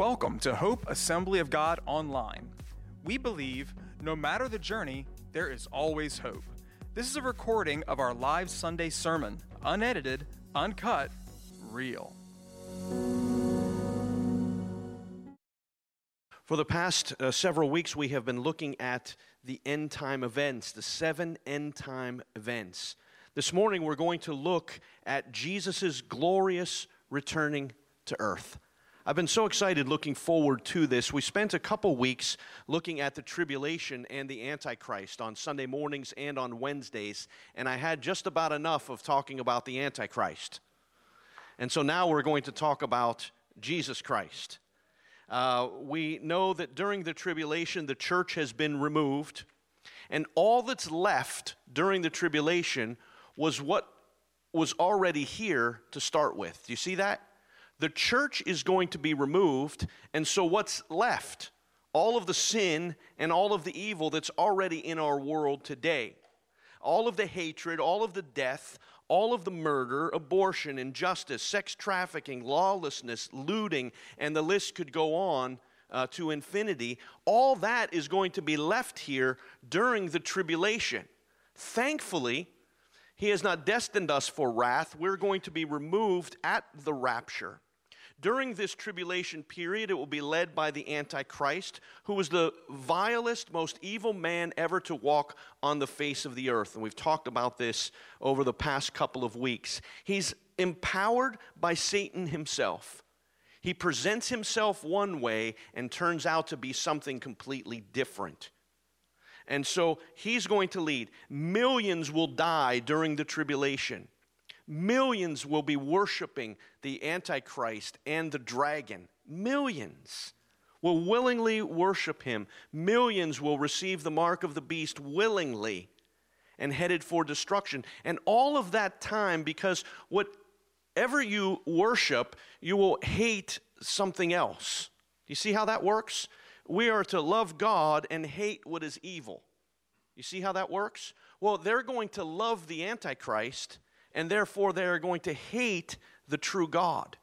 Welcome to Hope Assembly of God Online. We believe no matter the journey, there is always hope. This is a recording of our live Sunday sermon, unedited, uncut, real. For the past uh, several weeks, we have been looking at the end time events, the seven end time events. This morning, we're going to look at Jesus' glorious returning to earth. I've been so excited looking forward to this. We spent a couple weeks looking at the tribulation and the Antichrist on Sunday mornings and on Wednesdays, and I had just about enough of talking about the Antichrist. And so now we're going to talk about Jesus Christ. Uh, we know that during the tribulation, the church has been removed, and all that's left during the tribulation was what was already here to start with. Do you see that? The church is going to be removed, and so what's left? All of the sin and all of the evil that's already in our world today. All of the hatred, all of the death, all of the murder, abortion, injustice, sex trafficking, lawlessness, looting, and the list could go on uh, to infinity. All that is going to be left here during the tribulation. Thankfully, He has not destined us for wrath. We're going to be removed at the rapture. During this tribulation period, it will be led by the Antichrist, who was the vilest, most evil man ever to walk on the face of the earth. And we've talked about this over the past couple of weeks. He's empowered by Satan himself. He presents himself one way and turns out to be something completely different. And so he's going to lead. Millions will die during the tribulation. Millions will be worshiping the Antichrist and the dragon. Millions will willingly worship him. Millions will receive the mark of the beast willingly and headed for destruction. And all of that time, because whatever you worship, you will hate something else. You see how that works? We are to love God and hate what is evil. You see how that works? Well, they're going to love the Antichrist and therefore they are going to hate the true God.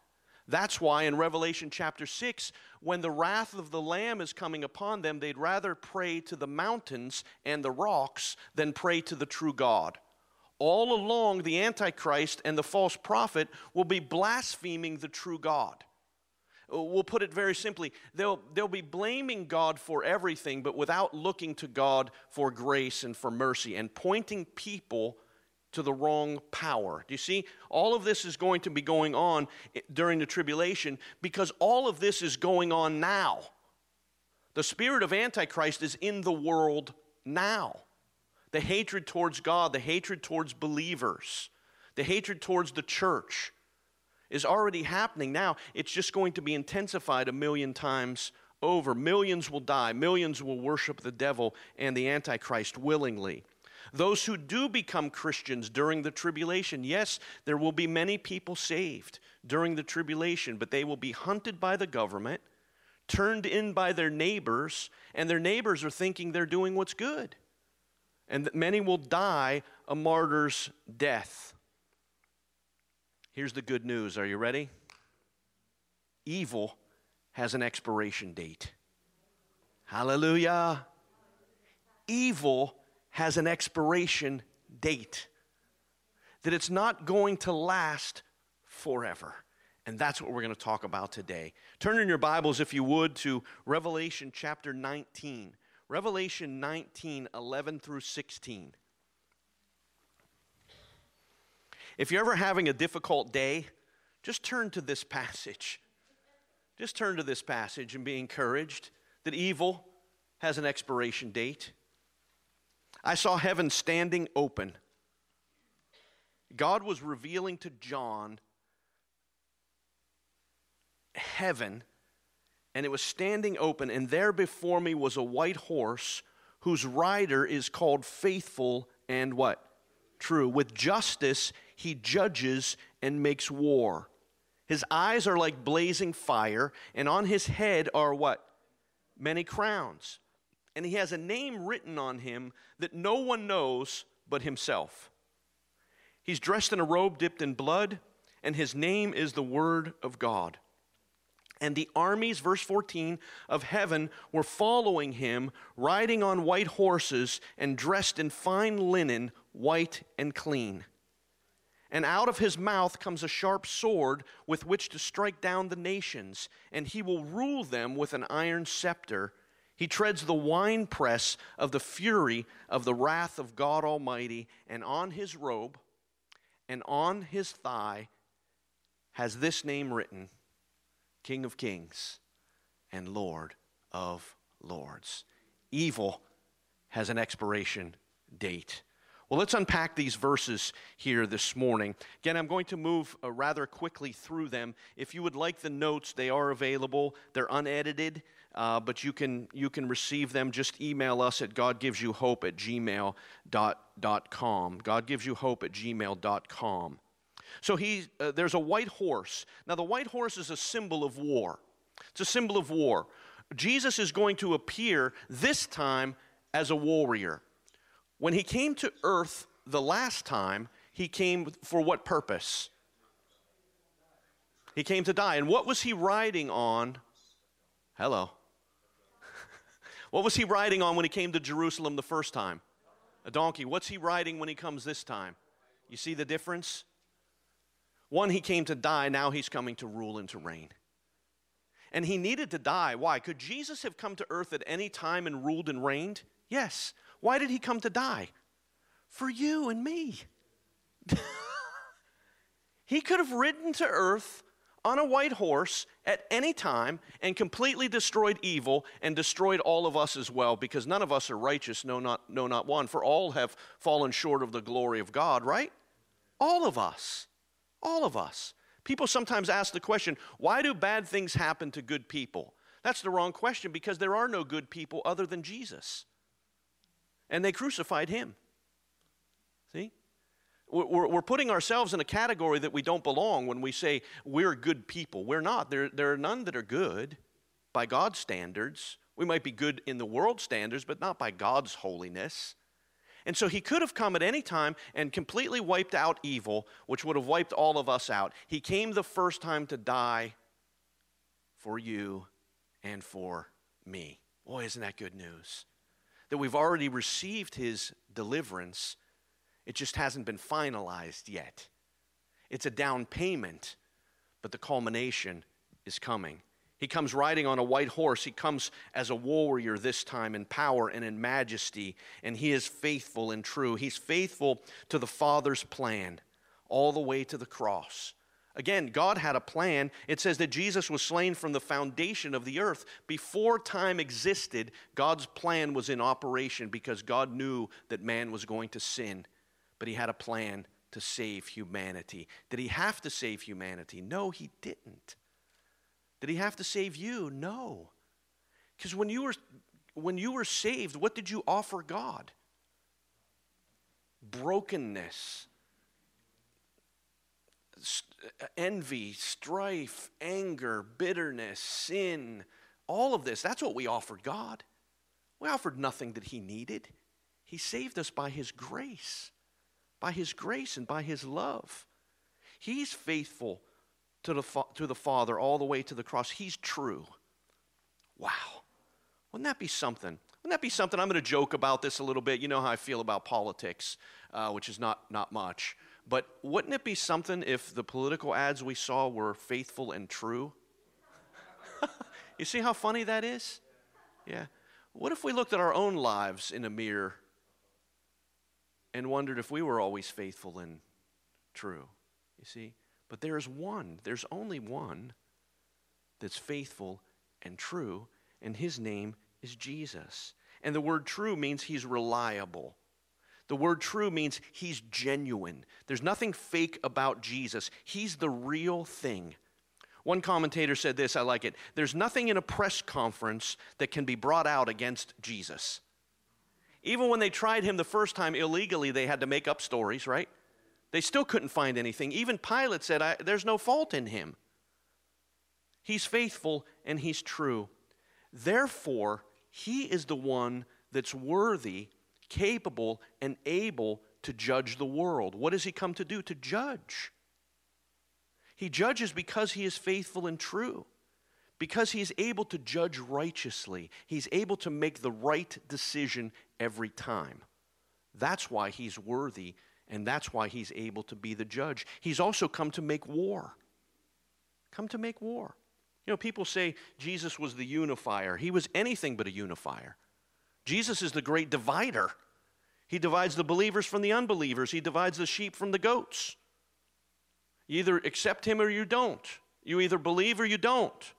That's why in Revelation chapter 6, when the wrath of the Lamb is coming upon them, they'd rather pray to the mountains and the rocks than pray to the true God. All along, the Antichrist and the false prophet will be blaspheming the true God. Uh, we'll put it very simply they'll, they'll be blaming God for everything, but without looking to God for grace and for mercy and pointing people to the wrong power. Do you see? All of this is going to be going on during the tribulation because all of this is going on now. The spirit of Antichrist is in the world now. The hatred towards God, the hatred towards believers, the hatred towards the church is already happening now. It's just going to be intensified a million times over. Millions will die, millions will worship the devil and the Antichrist willingly. Those who do become Christians during the tribulation, yes, there will be many people saved during the tribulation, but they will be hunted by the government, turned in by their neighbors, and their neighbors are thinking they're doing what's good. And that many will die a martyr's death. Here's the good news. Are you ready? Evil has an expiration date. Hallelujah. Evil has an expiration date, that it's not going to last forever. And that's what we're going to talk about today. Turn in your Bibles, if you would, to Revelation chapter 19. Revelation 19, 11 through 16. If you're ever having a difficult day, just turn to this passage. Just turn to this passage and be encouraged that evil has an expiration date. I saw heaven standing open. God was revealing to John heaven, and it was standing open, and there before me was a white horse whose rider is called faithful and what? True. With justice, he judges and makes war. His eyes are like blazing fire, and on his head are what? Many crowns and he has a name written on him that no one knows but himself. He's dressed in a robe dipped in blood, and his name is the Word of God. And the armies, verse 14, of heaven were following him, riding on white horses and dressed in fine linen, white and clean. And out of his mouth comes a sharp sword with which to strike down the nations, and he will rule them with an iron scepter. He treads the winepress of the fury of the wrath of God Almighty, and on his robe and on his thigh has this name written King of Kings and Lord of Lords. Evil has an expiration date. Well, let's unpack these verses here this morning. Again, I'm going to move uh, rather quickly through them. If you would like the notes, they are available. They're unedited, uh, but you can, you can receive them. Just email us at godgivesyouhope at gmail.com. God gives you hope at gmail.com. So he, uh, there's a white horse. Now, the white horse is a symbol of war. It's a symbol of war. Jesus is going to appear this time as a warrior. When he came to earth the last time, he came for what purpose? He came to die. And what was he riding on? Hello. What was he riding on when he came to Jerusalem the first time? A donkey. What's he riding when he comes this time? You see the difference? One, he came to die, now he's coming to rule and to reign. And he needed to die. Why? Could Jesus have come to earth at any time and ruled and reigned? Yes. Why did he come to die? For you and me. he could have ridden to earth on a white horse at any time and completely destroyed evil and destroyed all of us as well because none of us are righteous no not no not one. For all have fallen short of the glory of God right? All of us. All of us. People sometimes ask the question why do bad things happen to good people? That's the wrong question because there are no good people other than Jesus. And they crucified him. See? We're, we're, putting ourselves in a category that we don't belong when we say we're good people. We're not. There, there are none that are good by God's standards. We might be good in the world standards, but not by God's holiness. And so he could have come at any time and completely wiped out evil, which would have wiped all of us out. He came the first time to die for you and for me. Boy, isn't that good news? that we've already received his deliverance. It just hasn't been finalized yet. It's a down payment, but the culmination is coming. He comes riding on a white horse. He comes as a warrior this time in power and in majesty, and he is faithful and true. He's faithful to the Father's plan all the way to the cross. Again, God had a plan. It says that Jesus was slain from the foundation of the earth. Before time existed, God's plan was in operation because God knew that man was going to sin. But he had a plan to save humanity. Did he have to save humanity? No, he didn't. Did he have to save you? No. Because when you were when you were saved, what did you offer God? Brokenness uh, envy, strife, anger, bitterness, sin, all of this. That's what we offered God. We offered nothing that He needed. He saved us by His grace, by His grace and by His love. He's faithful to the, to the Father all the way to the cross. He's true. Wow. Wouldn't that be something? Wouldn't that be something? I'm going to joke about this a little bit. You know how I feel about politics, uh, which is not, not much. But wouldn't it be something if the political ads we saw were faithful and true? you see how funny that is? Yeah. What if we looked at our own lives in a mirror and wondered if we were always faithful and true? You see? But there's one, there's only one that's faithful and true, and his name is Jesus. And the word true means he's reliable. The word true means he's genuine. There's nothing fake about Jesus. He's the real thing. One commentator said this, I like it. There's nothing in a press conference that can be brought out against Jesus. Even when they tried him the first time illegally, they had to make up stories, right? They still couldn't find anything. Even Pilate said, There's no fault in him. He's faithful and he's true. Therefore, he is the one that's worthy capable and able to judge the world. What does he come to do? To judge. He judges because he is faithful and true, because he's able to judge righteously. He's able to make the right decision every time. That's why he's worthy, and that's why he's able to be the judge. He's also come to make war. Come to make war. You know, people say Jesus was the unifier. He was anything but a unifier. Jesus is the great divider. He divides the believers from the unbelievers, He divides the sheep from the goats. You either accept Him or you don't. You either believe or you don't.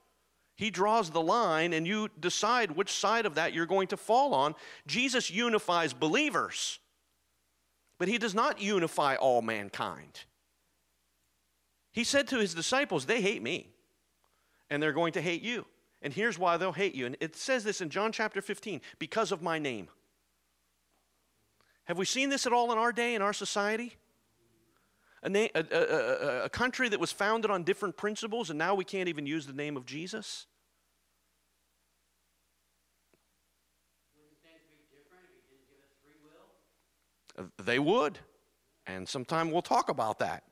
He draws the line and you decide which side of that you're going to fall on. Jesus unifies believers, but He does not unify all mankind. He said to His disciples, They hate me, and they're going to hate you. And here's why they'll hate you. And it says this in John chapter 15 because of my name. Have we seen this at all in our day, in our society? A, na- a, a, a, country that was founded on different principles, and now we can't even use the name of Jesus? Uh, they would. And sometime we'll talk about that.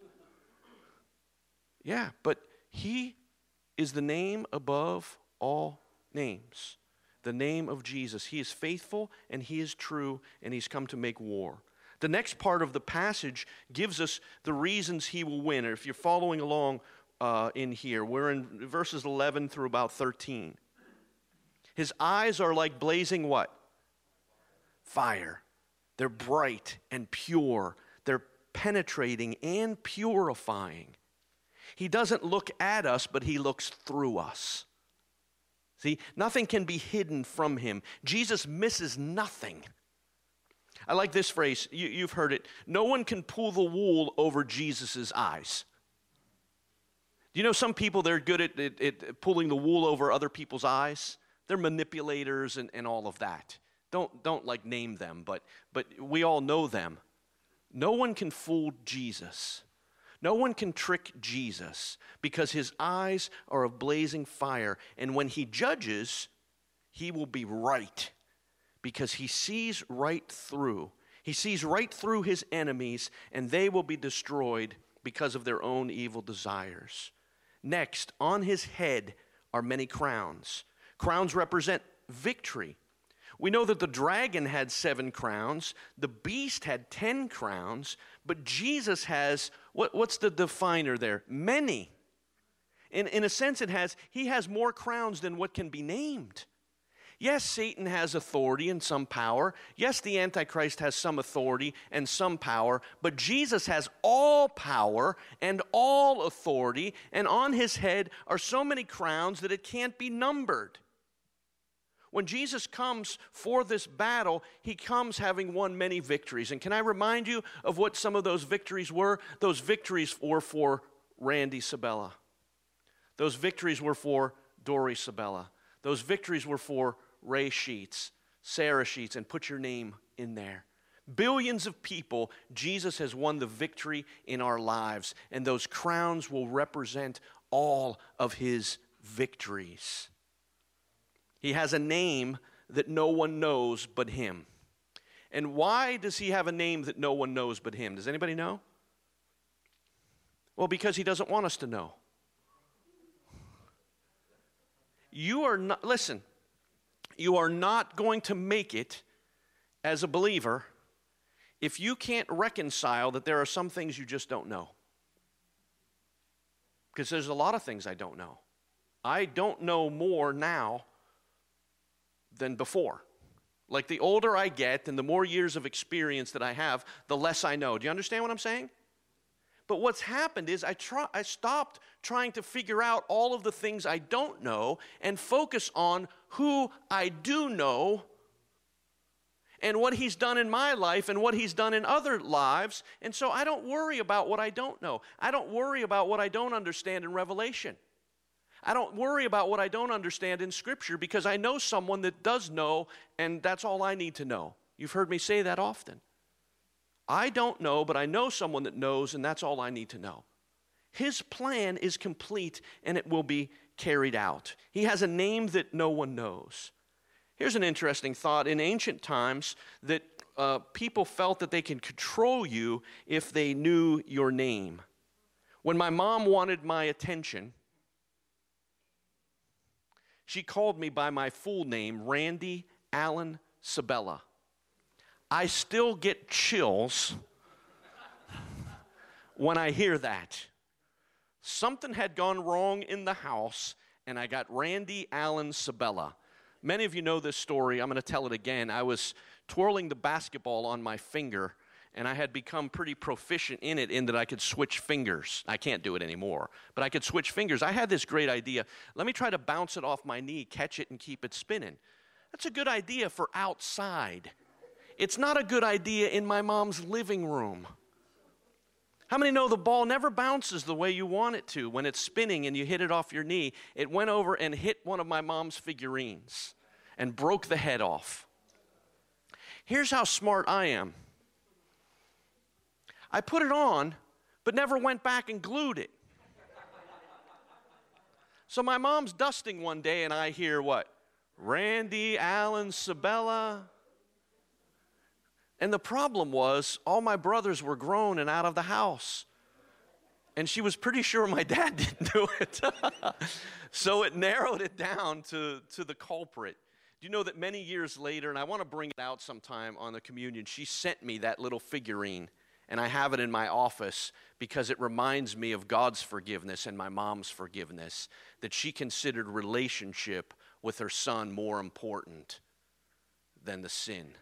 Yeah, but He is the name above all names. The name of Jesus. He is faithful and He is true, and He's come to make war. The next part of the passage gives us the reasons He will win. if you're following along uh, in here, we're in verses 11 through about 13. His eyes are like blazing what? Fire. They're bright and pure. They're penetrating and purifying. He doesn't look at us, but he looks through us. See, nothing can be hidden from him. Jesus misses nothing. I like this phrase. You, have heard it. No one can pull the wool over Jesus' eyes. Do you know some people, they're good at, at, at, pulling the wool over other people's eyes? They're manipulators and, and all of that. Don't, don't like name them, but, but we all know them. No one can fool Jesus. No one can trick Jesus because his eyes are of blazing fire. And when he judges, he will be right because he sees right through. He sees right through his enemies, and they will be destroyed because of their own evil desires. Next, on his head are many crowns. Crowns represent victory. We know that the dragon had seven crowns, the beast had ten crowns, but Jesus has, what, what's the definer there? Many. In, in a sense, it has, he has more crowns than what can be named. Yes, Satan has authority and some power. Yes, the Antichrist has some authority and some power, but Jesus has all power and all authority, and on his head are so many crowns that it can't be numbered. When Jesus comes for this battle, he comes having won many victories. And can I remind you of what some of those victories were? Those victories were for Randy Sabella. Those victories were for Dory Sabella. Those victories were for Ray Sheets, Sarah Sheets, and put your name in there. Billions of people, Jesus has won the victory in our lives, and those crowns will represent all of his victories. He has a name that no one knows but him. And why does he have a name that no one knows but him? Does anybody know? Well, because he doesn't want us to know. You are not, listen, you are not going to make it as a believer if you can't reconcile that there are some things you just don't know. Because there's a lot of things I don't know. I don't know more now than before. Like the older I get and the more years of experience that I have, the less I know. Do you understand what I'm saying? But what's happened is I, try, I stopped trying to figure out all of the things I don't know and focus on who I do know and what he's done in my life and what he's done in other lives. And so I don't worry about what I don't know. I don't worry about what I don't understand in Revelation. I don't worry about what I don't understand in Scripture because I know someone that does know, and that's all I need to know. You've heard me say that often. I don't know, but I know someone that knows, and that's all I need to know. His plan is complete and it will be carried out. He has a name that no one knows. Here's an interesting thought. In ancient times, that uh, people felt that they can control you if they knew your name. When my mom wanted my attention, She called me by my full name, Randy Allen Sabella. I still get chills when I hear that. Something had gone wrong in the house, and I got Randy Allen Sabella. Many of you know this story. I'm going to tell it again. I was twirling the basketball on my finger, and I had become pretty proficient in it in that I could switch fingers. I can't do it anymore, but I could switch fingers. I had this great idea. Let me try to bounce it off my knee, catch it, and keep it spinning. That's a good idea for outside. It's not a good idea in my mom's living room. How many know the ball never bounces the way you want it to when it's spinning and you hit it off your knee? It went over and hit one of my mom's figurines and broke the head off. Here's how smart I am I put it on, but never went back and glued it. So my mom's dusting one day, and I hear what? Randy Allen Sabella. And the problem was, all my brothers were grown and out of the house. And she was pretty sure my dad didn't do it. so it narrowed it down to, to the culprit. Do you know that many years later, and I want to bring it out sometime on the communion, she sent me that little figurine, and I have it in my office because it reminds me of God's forgiveness and my mom's forgiveness, that she considered relationship with her son more important than the sin.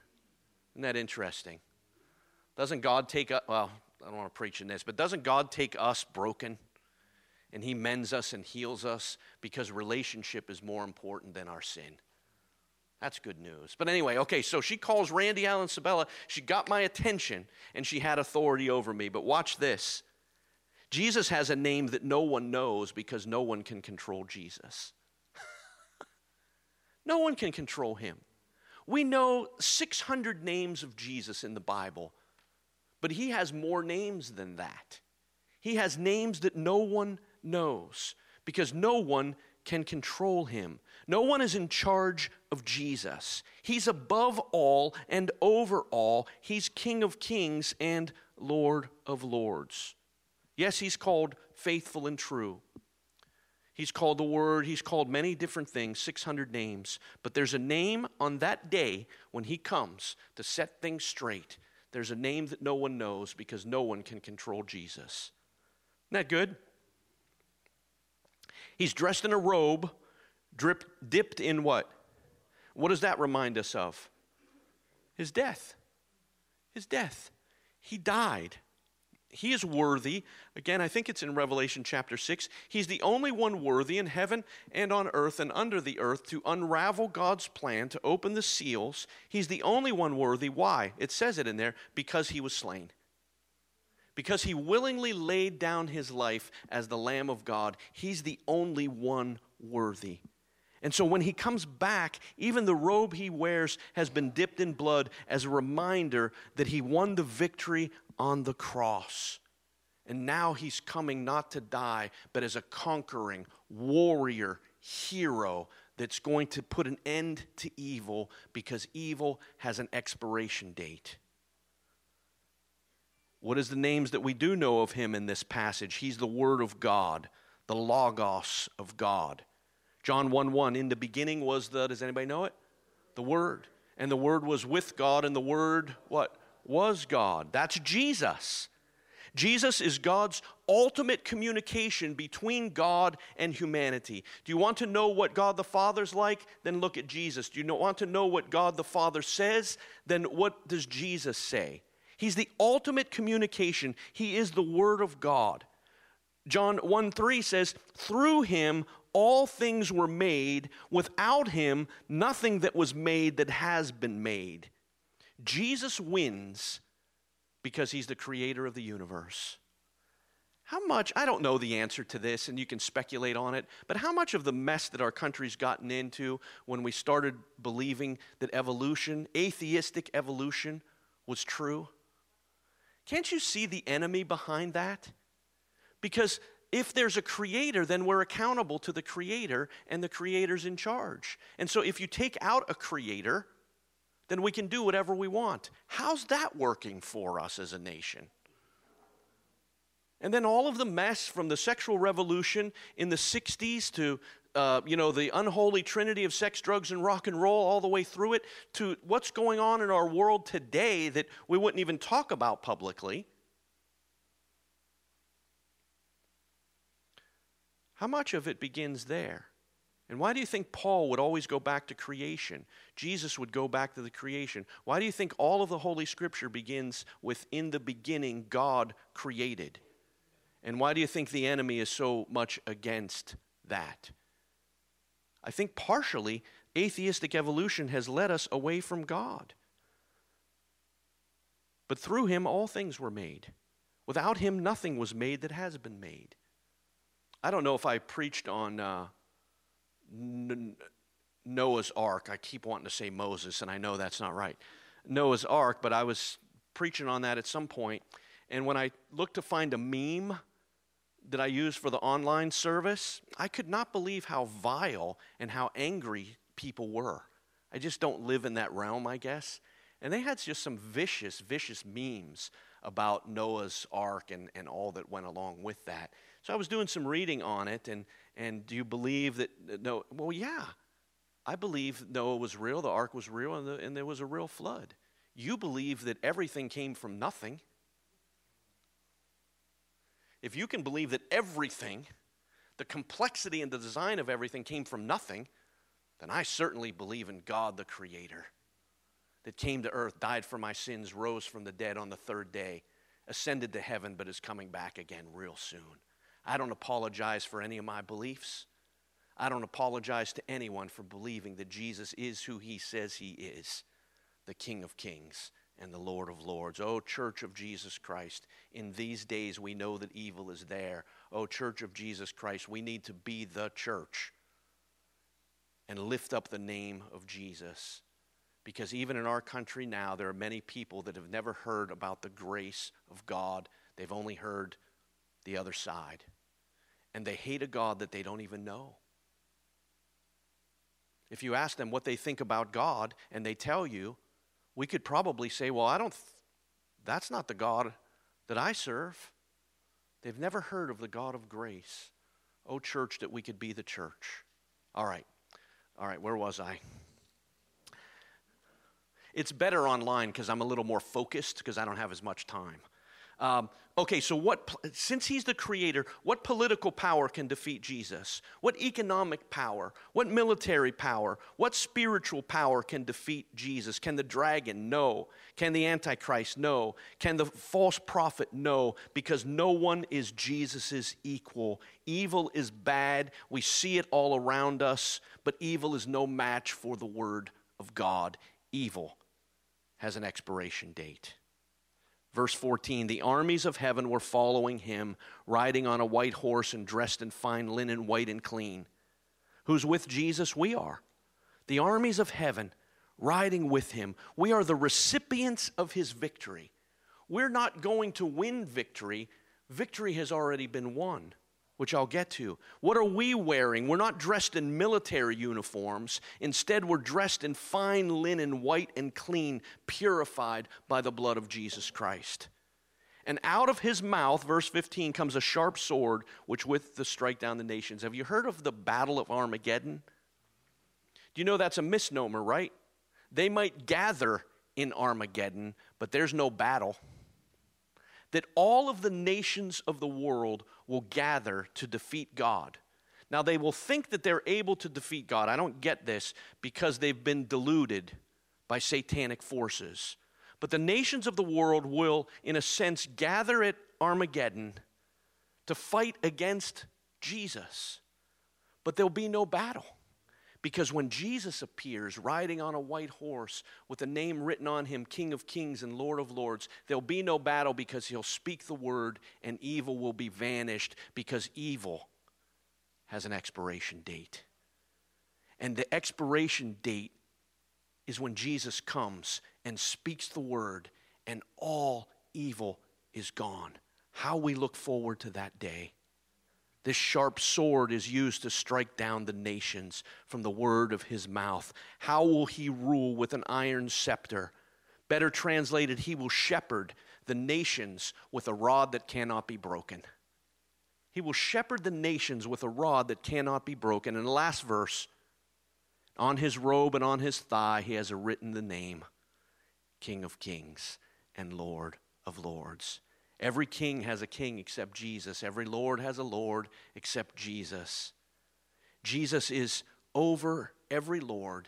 Isn't that interesting? Doesn't God take us, well, I don't want to preach in this, but doesn't God take us broken and He mends us and heals us because relationship is more important than our sin? That's good news. But anyway, okay, so she calls Randy Allen Sabella. She got my attention and she had authority over me. But watch this Jesus has a name that no one knows because no one can control Jesus. no one can control him. We know 600 names of Jesus in the Bible, but he has more names than that. He has names that no one knows because no one can control him. No one is in charge of Jesus. He's above all and over all. He's King of kings and Lord of lords. Yes, he's called faithful and true. He's called the Word, he's called many different things, 600 names. But there's a name on that day when he comes to set things straight. There's a name that no one knows because no one can control Jesus. Isn't that good? He's dressed in a robe, drip, dipped in what? What does that remind us of? His death. His death. He died. He is worthy. Again, I think it's in Revelation chapter 6. He's the only one worthy in heaven and on earth and under the earth to unravel God's plan, to open the seals. He's the only one worthy. Why? It says it in there because he was slain. Because he willingly laid down his life as the Lamb of God. He's the only one worthy. And so when he comes back, even the robe he wears has been dipped in blood as a reminder that he won the victory on the cross. And now he's coming not to die, but as a conquering warrior hero that's going to put an end to evil because evil has an expiration date. What is the names that we do know of him in this passage? He's the Word of God, the Logos of God. John 1 1, in the beginning was the, does anybody know it? The Word. And the Word was with God, and the Word, what? was God. That's Jesus. Jesus is God's ultimate communication between God and humanity. Do you want to know what God the Father's like? Then look at Jesus. Do you want to know what God the Father says? Then what does Jesus say? He's the ultimate communication. He is the Word of God. John 1 3 says, Through him all things were made. Without him, nothing that was made that has been made. Jesus wins because he's the creator of the universe. How much, I don't know the answer to this, and you can speculate on it, but how much of the mess that our country's gotten into when we started believing that evolution, atheistic evolution, was true? Can't you see the enemy behind that? Because if there's a creator, then we're accountable to the creator, and the creator's in charge. And so if you take out a creator, then we can do whatever we want. How's that working for us as a nation? And then all of the mess from the sexual revolution in the 60s to uh, you know, the unholy trinity of sex, drugs, and rock and roll all the way through it to what's going on in our world today that we wouldn't even talk about publicly. How much of it begins there? And why do you think Paul would always go back to creation? Jesus would go back to the creation. Why do you think all of the Holy Scripture begins with, in the beginning, God created? And why do you think the enemy is so much against that? I think partially atheistic evolution has led us away from God. But through him, all things were made. Without him, nothing was made that has been made. I don't know if I preached on. Uh, Noah's Ark. I keep wanting to say Moses, and I know that's not right. Noah's Ark, but I was preaching on that at some point. and when I looked to find a meme that I used for the online service, I could not believe how vile and how angry people were. I just don't live in that realm, I guess. And they had just some vicious, vicious memes about Noah's Ark and, and all that went along with that. So I was doing some reading on it, and, and do you believe that no? Well, yeah, I believe Noah was real, the ark was real, and, the, and there was a real flood. You believe that everything came from nothing. If you can believe that everything, the complexity and the design of everything came from nothing, then I certainly believe in God the Creator that came to earth, died for my sins, rose from the dead on the third day, ascended to heaven, but is coming back again real soon. I don't apologize for any of my beliefs. I don't apologize to anyone for believing that Jesus is who he says he is the King of Kings and the Lord of Lords. Oh, Church of Jesus Christ, in these days we know that evil is there. Oh, Church of Jesus Christ, we need to be the church and lift up the name of Jesus. Because even in our country now, there are many people that have never heard about the grace of God, they've only heard the other side and they hate a God that they don't even know. If you ask them what they think about God and they tell you, we could probably say, Well, I don't, th- that's not the God that I serve. They've never heard of the God of grace. Oh, church, that we could be the church. All right. All right, where was I? It's better online because I'm a little more focused because I don't have as much time. Um, okay, so what, since he's the creator, what political power can defeat Jesus? What economic power? What military power? What spiritual power can defeat Jesus? Can the dragon? No. Can the Antichrist? No. Can the false prophet? No. Because no one is Jesus's equal. Evil is bad. We see it all around us, but evil is no match for the word of God. Evil has an expiration date. Verse 14 The armies of heaven were following him, riding on a white horse and dressed in fine linen, white and clean. Who's with Jesus? We are. The armies of heaven riding with him. We are the recipients of his victory. We're not going to win victory, victory has already been won which I'll get to. What are we wearing? We're not dressed in military uniforms. Instead, we're dressed in fine linen, white and clean, purified by the blood of Jesus Christ. And out of his mouth, verse 15, comes a sharp sword, which with the strike down the nations. Have you heard of the Battle of Armageddon? Do you know that's a misnomer, right? They might gather in Armageddon, but there's no battle that all of the nations of the world will gather to defeat God. Now, they will think that they're able to defeat God. I don't get this because they've been deluded by satanic forces. But the nations of the world will, in a sense, gather at Armageddon to fight against Jesus. But there'll be no battle. Because when Jesus appears riding on a white horse with a name written on him, King of Kings and Lord of Lords, there'll be no battle because he'll speak the word and evil will be vanished because evil has an expiration date. And the expiration date is when Jesus comes and speaks the word and all evil is gone. How we look forward to that day. This sharp sword is used to strike down the nations from the word of his mouth. How will he rule with an iron scepter? Better translated, he will shepherd the nations with a rod that cannot be broken. He will shepherd the nations with a rod that cannot be broken. In the last verse, on his robe and on his thigh, he has written the name King of Kings and Lord of Lords. Every king has a king except Jesus. Every Lord has a Lord except Jesus. Jesus is over every Lord,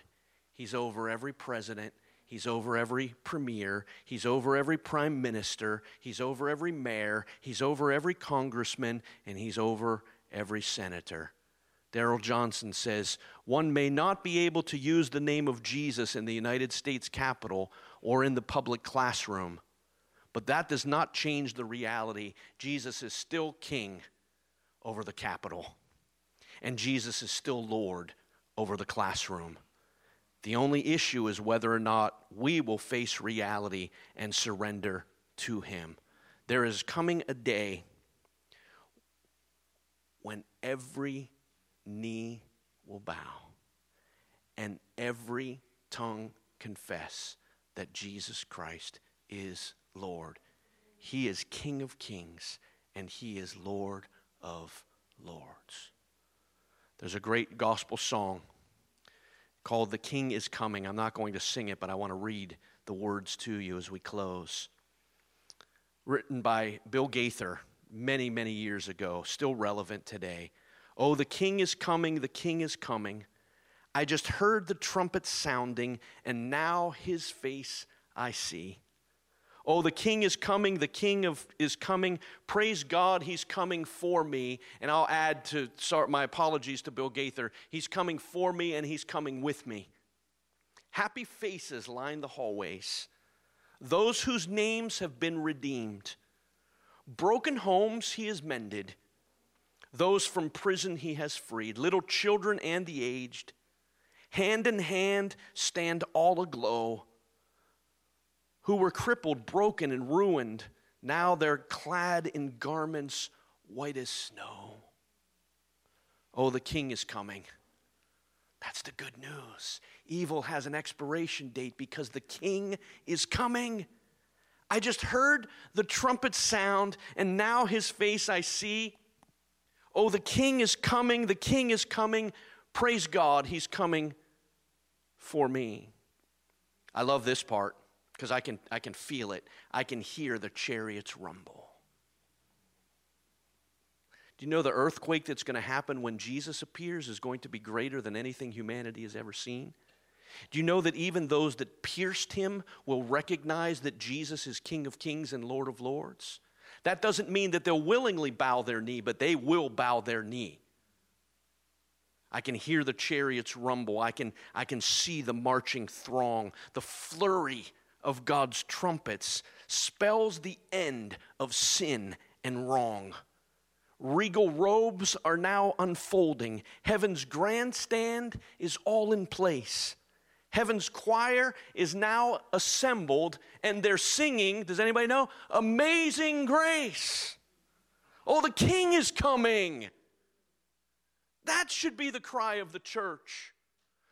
He's over every president, He's over every premier, He's over every prime minister, He's over every mayor, He's over every congressman, and He's over every senator. Darrell Johnson says, One may not be able to use the name of Jesus in the United States Capitol or in the public classroom, but that does not change the reality. Jesus is still king over the Capitol, and Jesus is still Lord over the classroom. The only issue is whether or not we will face reality and surrender to Him. There is coming a day when every knee will bow and every tongue confess that Jesus Christ is Lord. He is King of kings and He is Lord of lords. There's a great gospel song called The King is Coming. I'm not going to sing it, but I want to read the words to you as we close. Written by Bill Gaither many, many years ago, still relevant today. Oh, the king is coming, the king is coming. I just heard the trumpet sounding, and now his face I see. Oh, the king is coming, the king of, is coming. Praise God, he's coming for me. And I'll add to sorry, my apologies to Bill Gaither. He's coming for me and he's coming with me. Happy faces line the hallways. Those whose names have been redeemed. Broken homes he has mended. Those from prison he has freed. Little children and the aged. Hand in hand stand all aglow who were crippled, broken, and ruined. Now they're clad in garments white as snow. Oh, the king is coming. That's the good news. Evil has an expiration date because the king is coming. I just heard the trumpet sound, and now his face I see. Oh, the king is coming. The king is coming. Praise God, he's coming for me. I love this part because I can, I can feel it. I can hear the chariots rumble. Do you know the earthquake that's going to happen when Jesus appears is going to be greater than anything humanity has ever seen? Do you know that even those that pierced him will recognize that Jesus is King of Kings and Lord of Lords? That doesn't mean that they'll willingly bow their knee, but they will bow their knee. I can hear the chariots rumble. I can, I can see the marching throng, the flurry of God's trumpets spells the end of sin and wrong. Regal robes are now unfolding. Heaven's grandstand is all in place. Heaven's choir is now assembled and they're singing, does anybody know? Amazing grace. Oh, the king is coming. That should be the cry of the church.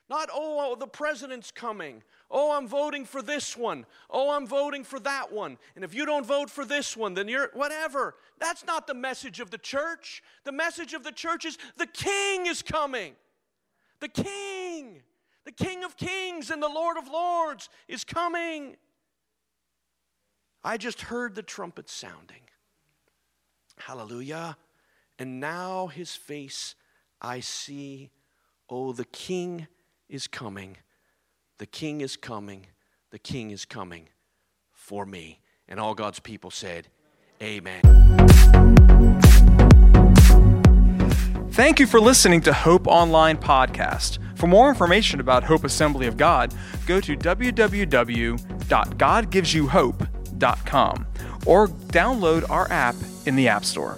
Not, oh, the president's coming. Oh, I'm voting for this one. Oh, I'm voting for that one. And if you don't vote for this one, then you're whatever. That's not the message of the church. The message of the church is the king is coming. The king, the king of kings and the lord of lords is coming. I just heard the trumpet sounding. Hallelujah. And now his face I see. Oh, the king is coming. The king is coming. The king is coming for me. And all God's people said, Amen. Thank you for listening to Hope Online Podcast. For more information about Hope Assembly of God, go to www.godgivesyouhope.com or download our app in the App Store.